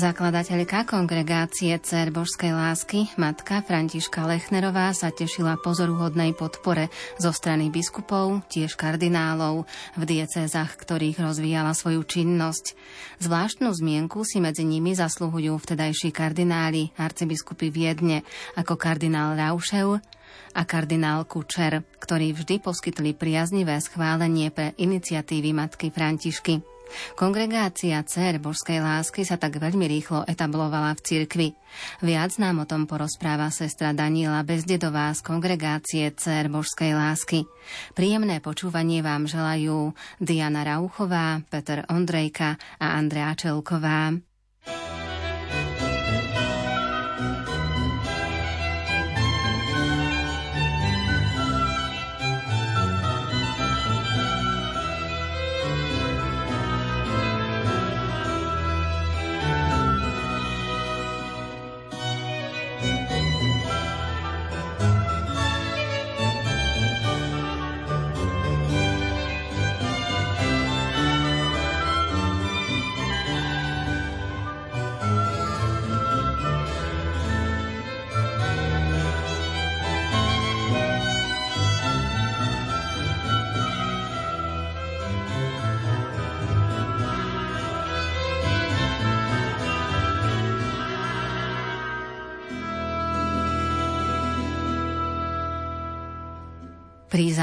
Zakladateľka kongregácie Cer Božskej lásky, matka Františka Lechnerová sa tešila pozoruhodnej podpore zo strany biskupov, tiež kardinálov, v diecézach, ktorých rozvíjala svoju činnosť. Zvláštnu zmienku si medzi nimi zasluhujú vtedajší kardináli, arcibiskupy Viedne, ako kardinál Raušev, a kardinál Kučer, ktorí vždy poskytli priaznivé schválenie pre iniciatívy matky Františky. Kongregácia Cer božskej lásky sa tak veľmi rýchlo etablovala v cirkvi. Viac nám o tom porozpráva sestra Daniela Bezdedová z kongregácie Cer božskej lásky. Príjemné počúvanie vám želajú Diana Rauchová, Peter Ondrejka a Andrea Čelková.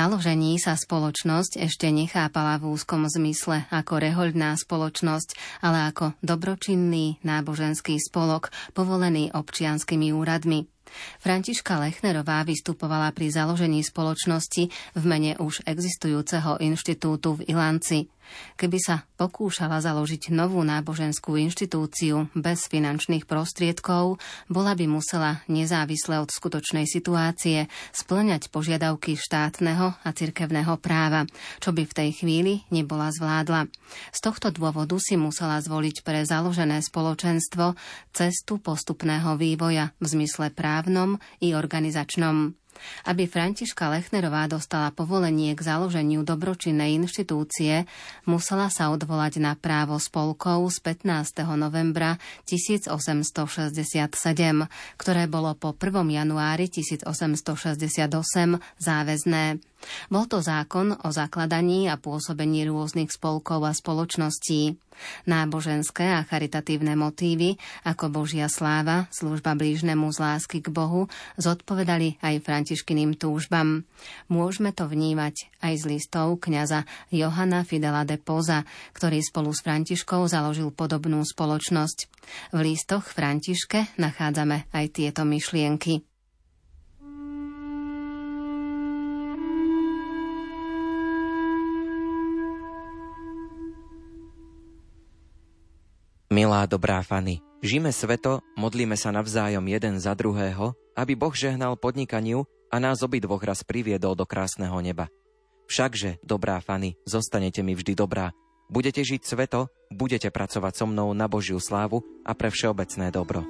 Založení sa spoločnosť ešte nechápala v úzkom zmysle ako rehoľná spoločnosť, ale ako dobročinný náboženský spolok povolený občianskými úradmi. Františka Lechnerová vystupovala pri založení spoločnosti v mene už existujúceho inštitútu v Ilanci. Keby sa pokúšala založiť novú náboženskú inštitúciu bez finančných prostriedkov, bola by musela nezávisle od skutočnej situácie splňať požiadavky štátneho a cirkevného práva, čo by v tej chvíli nebola zvládla. Z tohto dôvodu si musela zvoliť pre založené spoločenstvo cestu postupného vývoja v zmysle právnom i organizačnom. Aby Františka Lechnerová dostala povolenie k založeniu dobročinnej inštitúcie, musela sa odvolať na právo spolkov z 15. novembra 1867, ktoré bolo po 1. januári 1868 záväzné. Bol to zákon o zakladaní a pôsobení rôznych spolkov a spoločností. Náboženské a charitatívne motívy ako Božia sláva, služba blížnemu z lásky k Bohu zodpovedali aj františkyným túžbam. Môžeme to vnímať aj z listov kňaza Johana Fidela de Poza, ktorý spolu s Františkou založil podobnú spoločnosť. V listoch Františke nachádzame aj tieto myšlienky. Milá dobrá Fany, žime sveto, modlíme sa navzájom jeden za druhého, aby Boh žehnal podnikaniu a nás obidvoch raz priviedol do krásneho neba. Všakže, dobrá Fany, zostanete mi vždy dobrá. Budete žiť sveto, budete pracovať so mnou na Božiu slávu a pre všeobecné dobro.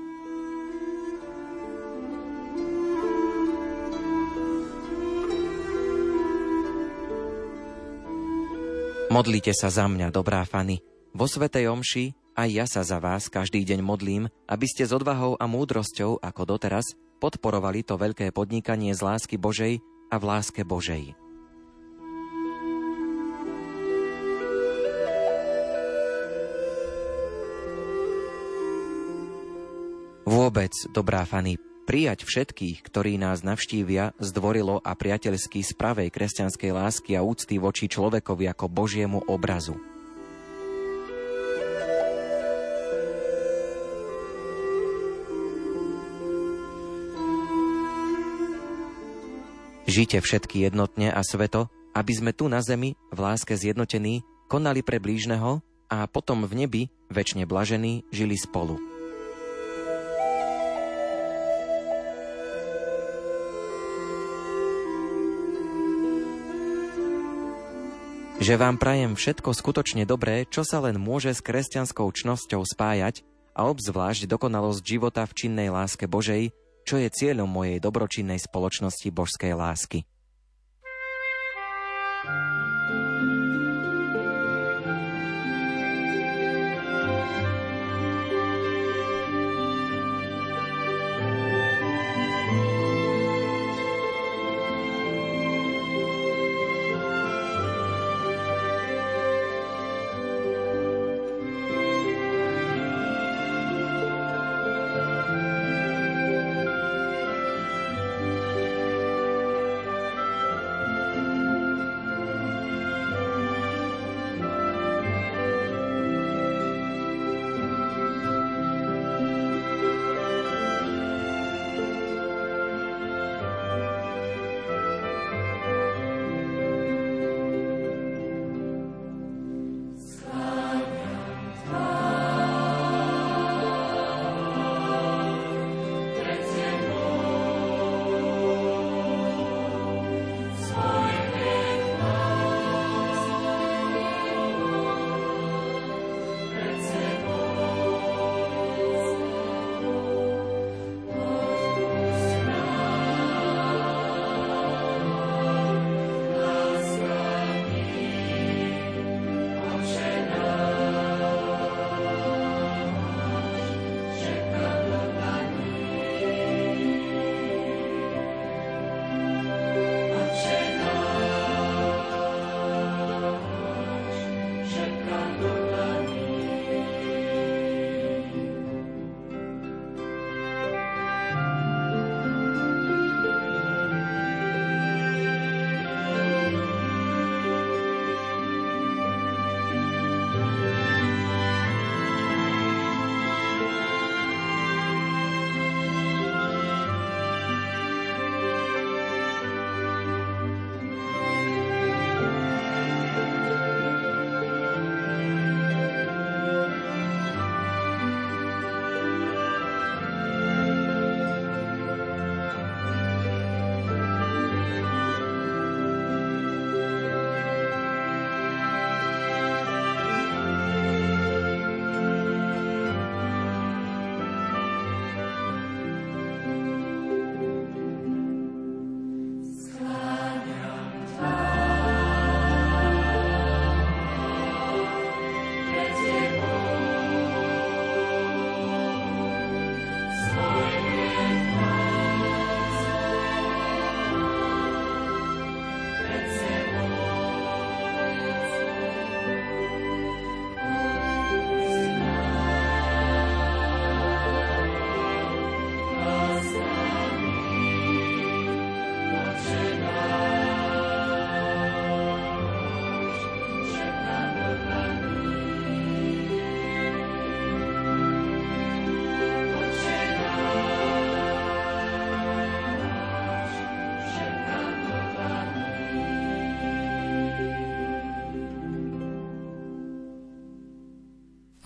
Modlite sa za mňa, dobrá Fany. Vo Svetej Omši aj ja sa za vás každý deň modlím, aby ste s odvahou a múdrosťou, ako doteraz, podporovali to veľké podnikanie z lásky Božej a v láske Božej. Vôbec, dobrá Fany, prijať všetkých, ktorí nás navštívia, zdvorilo a priateľsky z pravej kresťanskej lásky a úcty voči človekovi ako Božiemu obrazu. Žite všetky jednotne a sveto, aby sme tu na zemi, v láske zjednotení, konali pre blížneho a potom v nebi, väčšine blažení, žili spolu. Že vám prajem všetko skutočne dobré, čo sa len môže s kresťanskou čnosťou spájať a obzvlášť dokonalosť života v činnej láske Božej, čo je cieľom mojej dobročinnej spoločnosti božskej lásky.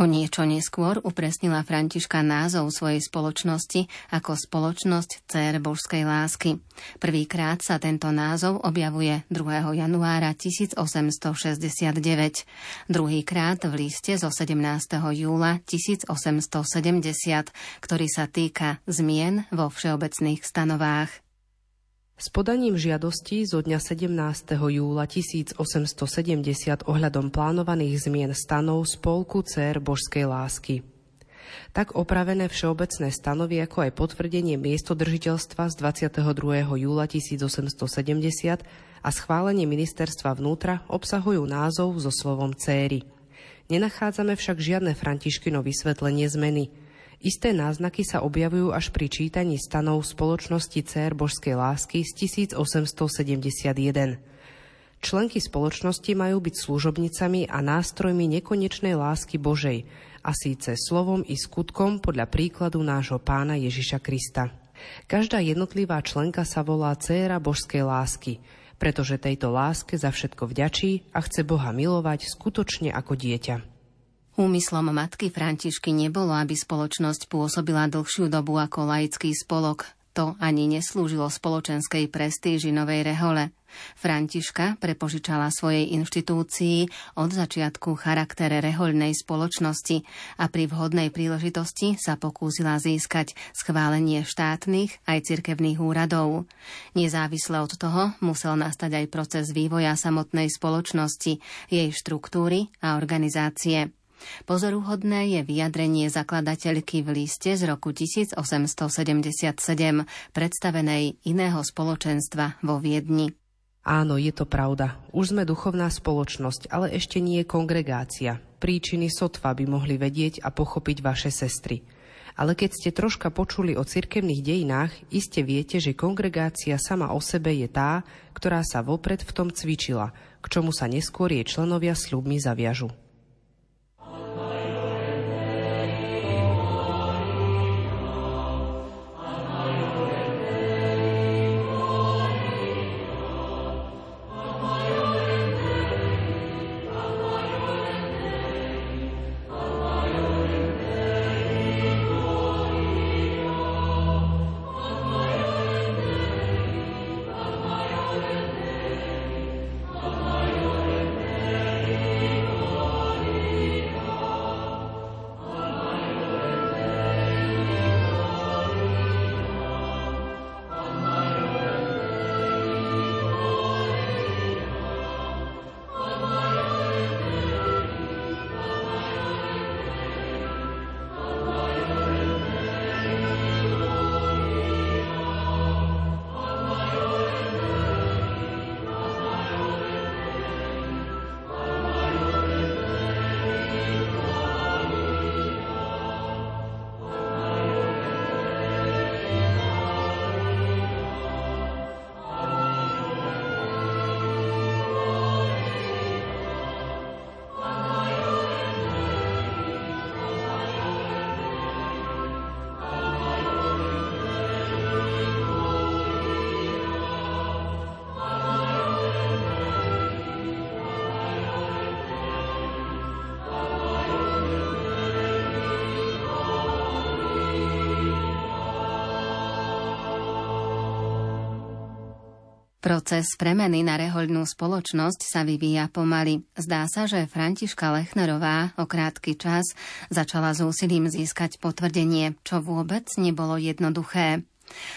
O niečo neskôr upresnila Františka názov svojej spoločnosti ako spoločnosť Cér božskej lásky. Prvýkrát sa tento názov objavuje 2. januára 1869, druhýkrát v liste zo 17. júla 1870, ktorý sa týka zmien vo všeobecných stanovách. S podaním žiadosti zo dňa 17. júla 1870 ohľadom plánovaných zmien stanov Spolku Cér Božskej lásky. Tak opravené všeobecné stanovy, ako aj potvrdenie miestodržiteľstva z 22. júla 1870 a schválenie ministerstva vnútra obsahujú názov so slovom céry. Nenachádzame však žiadne Františkino vysvetlenie zmeny – Isté náznaky sa objavujú až pri čítaní stanov spoločnosti Cér božskej lásky z 1871. Členky spoločnosti majú byť služobnicami a nástrojmi nekonečnej lásky Božej, a síce slovom i skutkom podľa príkladu nášho pána Ježiša Krista. Každá jednotlivá členka sa volá Céra božskej lásky, pretože tejto láske za všetko vďačí a chce Boha milovať skutočne ako dieťa. Úmyslom matky Františky nebolo, aby spoločnosť pôsobila dlhšiu dobu ako laický spolok. To ani neslúžilo spoločenskej prestíži Novej Rehole. Františka prepožičala svojej inštitúcii od začiatku charaktere rehoľnej spoločnosti a pri vhodnej príležitosti sa pokúsila získať schválenie štátnych aj cirkevných úradov. Nezávisle od toho musel nastať aj proces vývoja samotnej spoločnosti, jej štruktúry a organizácie. Pozoruhodné je vyjadrenie zakladateľky v liste z roku 1877, predstavenej iného spoločenstva vo Viedni. Áno, je to pravda. Už sme duchovná spoločnosť, ale ešte nie je kongregácia. Príčiny sotva by mohli vedieť a pochopiť vaše sestry. Ale keď ste troška počuli o cirkevných dejinách, iste viete, že kongregácia sama o sebe je tá, ktorá sa vopred v tom cvičila, k čomu sa neskôr jej členovia sľubmi zaviažu. Proces premeny na rehoľnú spoločnosť sa vyvíja pomaly. Zdá sa, že Františka Lechnerová o krátky čas začala s úsilím získať potvrdenie, čo vôbec nebolo jednoduché.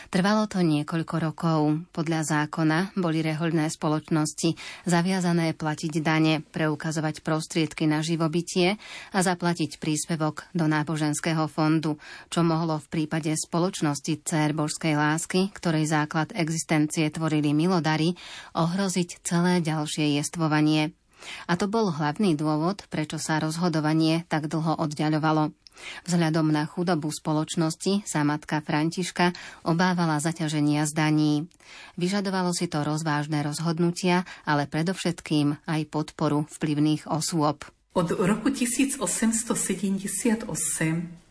Trvalo to niekoľko rokov. Podľa zákona boli rehoľné spoločnosti zaviazané platiť dane, preukazovať prostriedky na živobytie a zaplatiť príspevok do náboženského fondu, čo mohlo v prípade spoločnosti Cér Božskej lásky, ktorej základ existencie tvorili milodary, ohroziť celé ďalšie jestvovanie. A to bol hlavný dôvod, prečo sa rozhodovanie tak dlho oddialovalo. Vzhľadom na chudobu spoločnosti sa matka Františka obávala zaťaženia zdaní. Vyžadovalo si to rozvážne rozhodnutia, ale predovšetkým aj podporu vplyvných osôb. Od roku 1878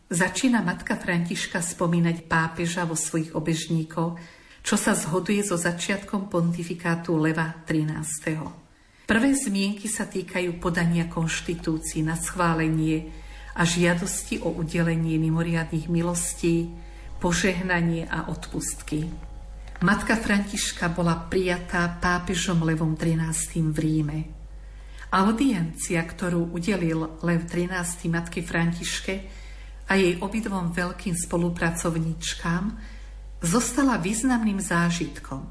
začína matka Františka spomínať pápeža vo svojich obežníkoch, čo sa zhoduje so začiatkom pontifikátu Leva XIII. Prvé zmienky sa týkajú podania konštitúcií na schválenie a žiadosti o udelenie mimoriadných milostí, požehnanie a odpustky. Matka Františka bola prijatá pápežom Levom XIII v Ríme. Audiencia, ktorú udelil Lev XIII matke Františke a jej obidvom veľkým spolupracovníčkám, zostala významným zážitkom.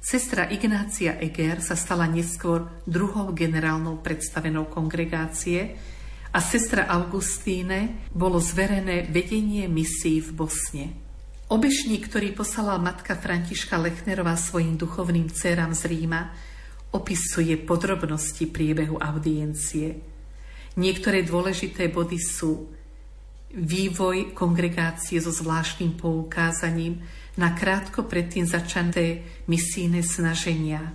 Sestra Ignácia Eger sa stala neskôr druhou generálnou predstavenou kongregácie a sestra Augustíne bolo zverené vedenie misií v Bosne. Obešník, ktorý poslala matka Františka Lechnerová svojim duchovným dcerám z Ríma, opisuje podrobnosti priebehu audiencie. Niektoré dôležité body sú vývoj kongregácie so zvláštnym poukázaním na krátko predtým začaté misijné snaženia,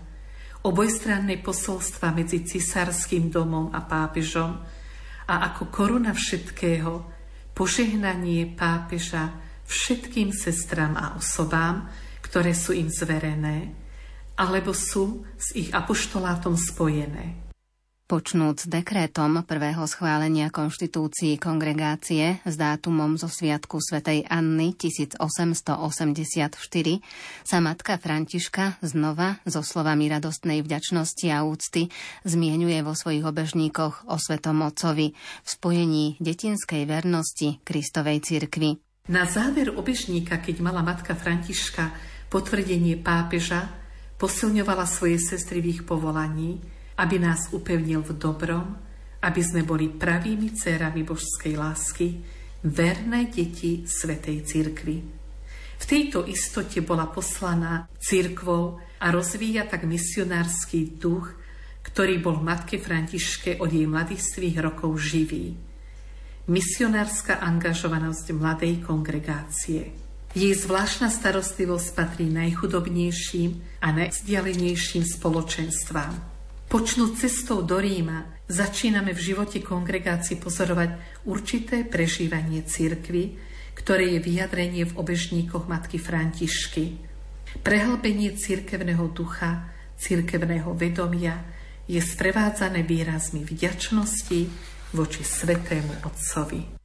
obojstranné posolstva medzi cisárským domom a pápežom a ako koruna všetkého požehnanie pápeža všetkým sestram a osobám, ktoré sú im zverené, alebo sú s ich apoštolátom spojené. Počnúc dekrétom prvého schválenia konštitúcií kongregácie s dátumom zo Sviatku svätej Anny 1884 sa matka Františka znova so slovami radostnej vďačnosti a úcty zmienuje vo svojich obežníkoch o Svetom Otcovi v spojení detinskej vernosti Kristovej cirkvi. Na záver obežníka, keď mala matka Františka potvrdenie pápeža, Posilňovala svoje sestry v ich povolaní, aby nás upevnil v dobrom, aby sme boli pravými cérami božskej lásky, verné deti Svetej Cirkvy. V tejto istote bola poslaná cirkvou a rozvíja tak misionársky duch, ktorý bol matke Františke od jej mladistvých rokov živý. Misionárska angažovanosť mladej kongregácie. Jej zvláštna starostlivosť patrí najchudobnejším a najvzdialenejším spoločenstvám. Počnúť cestou do Ríma začíname v živote kongregácii pozorovať určité prežívanie cirkvy, ktoré je vyjadrenie v obežníkoch matky Františky. Prehlbenie cirkevného ducha, cirkevného vedomia je sprevádzané výrazmi vďačnosti voči Svetému Otcovi.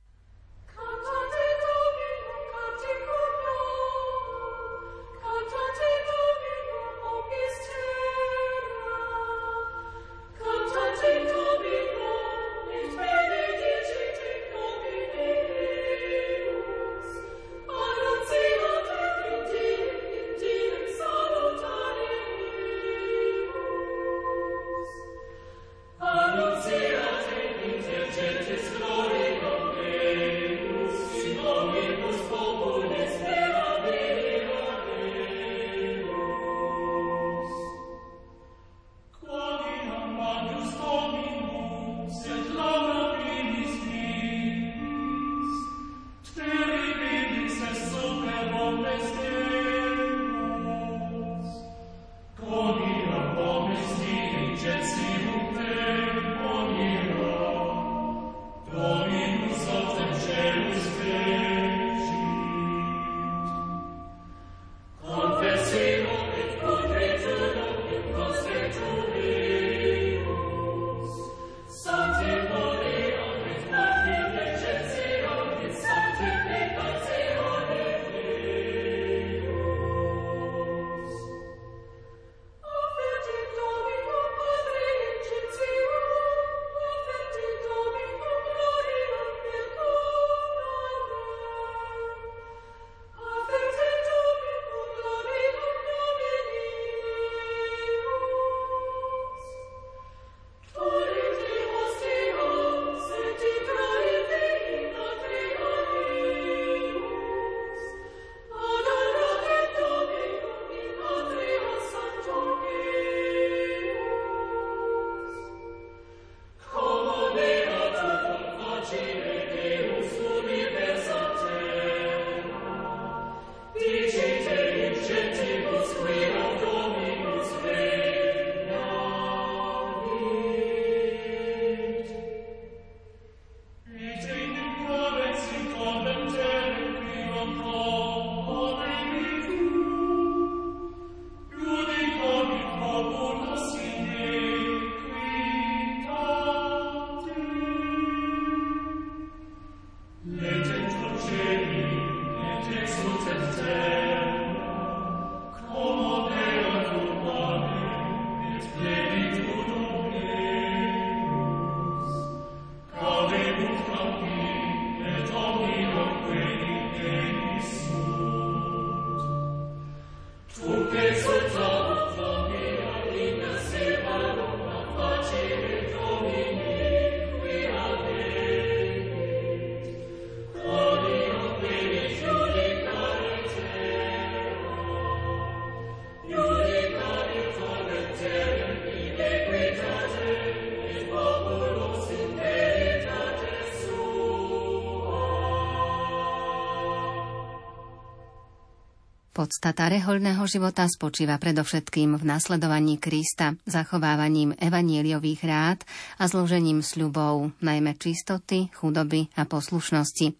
Podstata rehoľného života spočíva predovšetkým v nasledovaní Krista, zachovávaním evaníliových rád a zložením sľubov, najmä čistoty, chudoby a poslušnosti.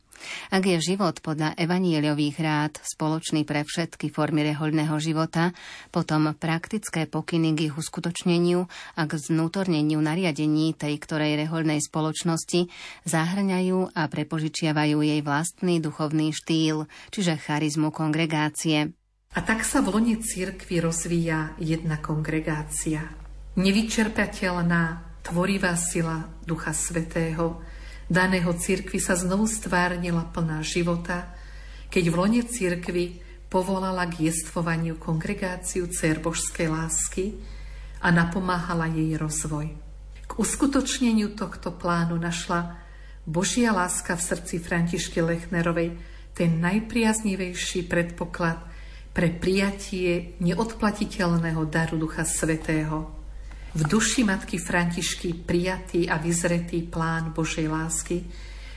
Ak je život podľa evaníliových rád spoločný pre všetky formy rehoľného života, potom praktické pokyny k ich uskutočneniu a k znútorneniu nariadení tej ktorej rehoľnej spoločnosti zahrňajú a prepožičiavajú jej vlastný duchovný štýl, čiže charizmu kongregácie. A tak sa v lone církvy rozvíja jedna kongregácia. Nevyčerpateľná, tvorivá sila Ducha Svetého, daného cirkvi sa znovu stvárnila plná života, keď v lone cirkvi povolala k jestvovaniu kongregáciu Cer Božskej lásky a napomáhala jej rozvoj. K uskutočneniu tohto plánu našla Božia láska v srdci Františky Lechnerovej ten najpriaznivejší predpoklad pre prijatie neodplatiteľného daru Ducha Svetého – v duši matky Františky prijatý a vyzretý plán Božej lásky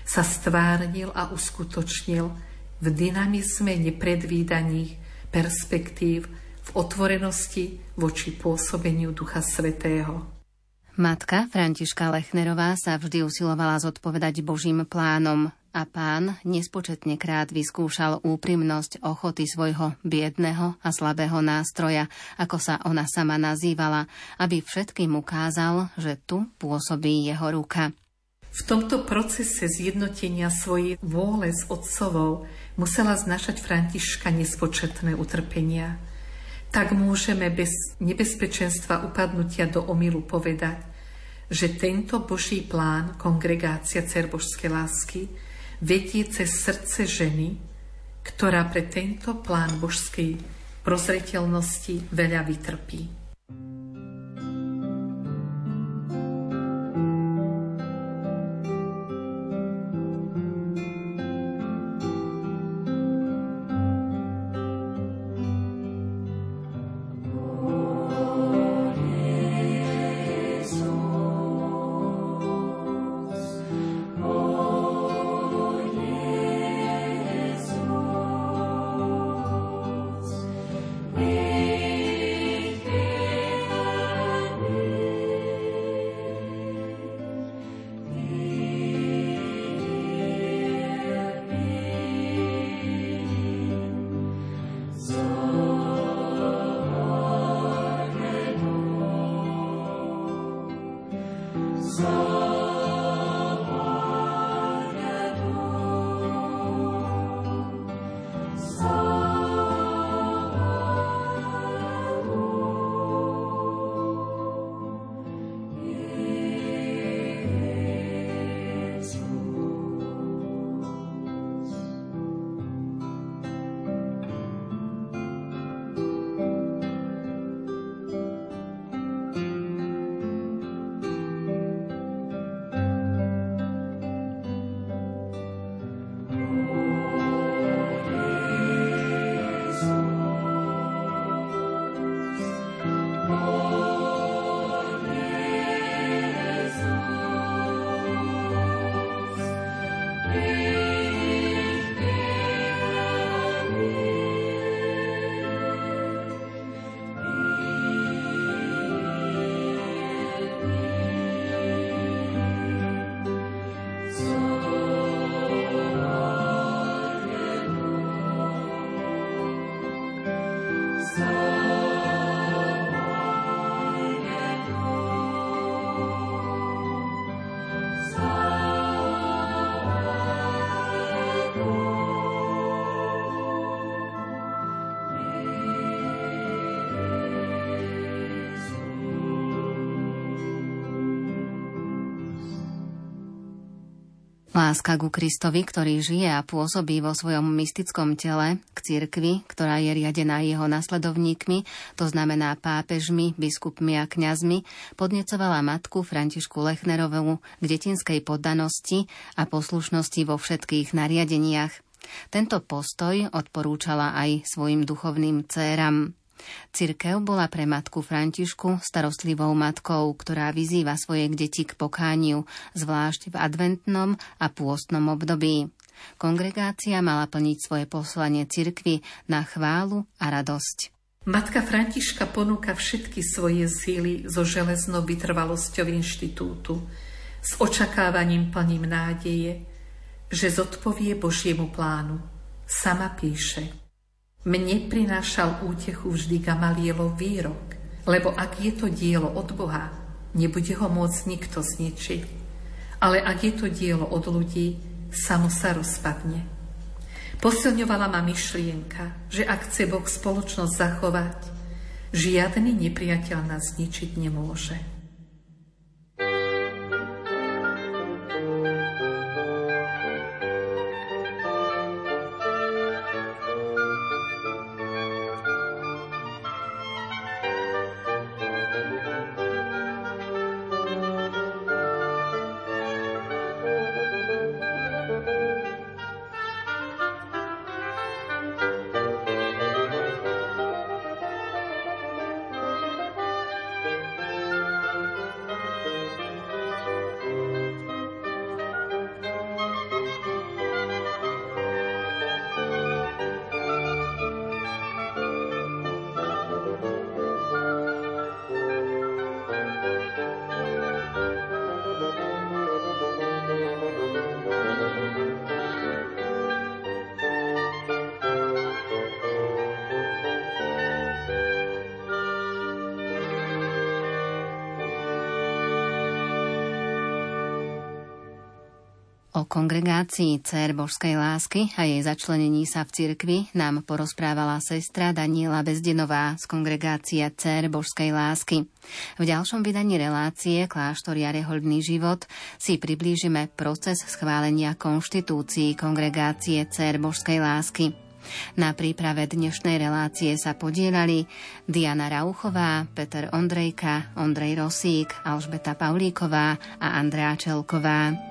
sa stvárnil a uskutočnil v dynamizme nepredvídaných perspektív, v otvorenosti voči pôsobeniu Ducha Svetého. Matka Františka Lechnerová sa vždy usilovala zodpovedať Božím plánom, a pán nespočetne krát vyskúšal úprimnosť ochoty svojho biedného a slabého nástroja, ako sa ona sama nazývala, aby všetkým ukázal, že tu pôsobí jeho ruka. V tomto procese zjednotenia svojej vôle s otcovou musela znašať Františka nespočetné utrpenia. Tak môžeme bez nebezpečenstva upadnutia do omilu povedať, že tento Boží plán, kongregácia Cerbožskej lásky, vedie cez srdce ženy, ktorá pre tento plán božskej prozreteľnosti veľa vytrpí. Láska ku Kristovi, ktorý žije a pôsobí vo svojom mystickom tele, k cirkvi, ktorá je riadená jeho nasledovníkmi, to znamená pápežmi, biskupmi a kňazmi, podnecovala matku Františku Lechnerovú k detinskej poddanosti a poslušnosti vo všetkých nariadeniach. Tento postoj odporúčala aj svojim duchovným céram. Cirkev bola pre matku Františku starostlivou matkou, ktorá vyzýva svoje deti k pokániu, zvlášť v adventnom a pôstnom období. Kongregácia mala plniť svoje poslanie cirkvi na chválu a radosť. Matka Františka ponúka všetky svoje síly so železnou vytrvalosťou inštitútu, s očakávaním plným nádeje, že zodpovie Božiemu plánu. Sama píše, mne prinášal útechu vždy Gamalielov výrok, lebo ak je to dielo od Boha, nebude ho môcť nikto zničiť. Ale ak je to dielo od ľudí, samo sa rozpadne. Posilňovala ma myšlienka, že ak chce Boh spoločnosť zachovať, žiadny nepriateľ nás zničiť nemôže. O kongregácii Cér Božskej lásky a jej začlenení sa v cirkvi nám porozprávala sestra Daniela Bezdenová z kongregácie Cér Božskej lásky. V ďalšom vydaní relácie Kláštoria Rehoľný život si priblížime proces schválenia konštitúcií kongregácie Cér Božskej lásky. Na príprave dnešnej relácie sa podielali Diana Rauchová, Peter Ondrejka, Ondrej Rosík, Alžbeta Paulíková a Andrea Čelková.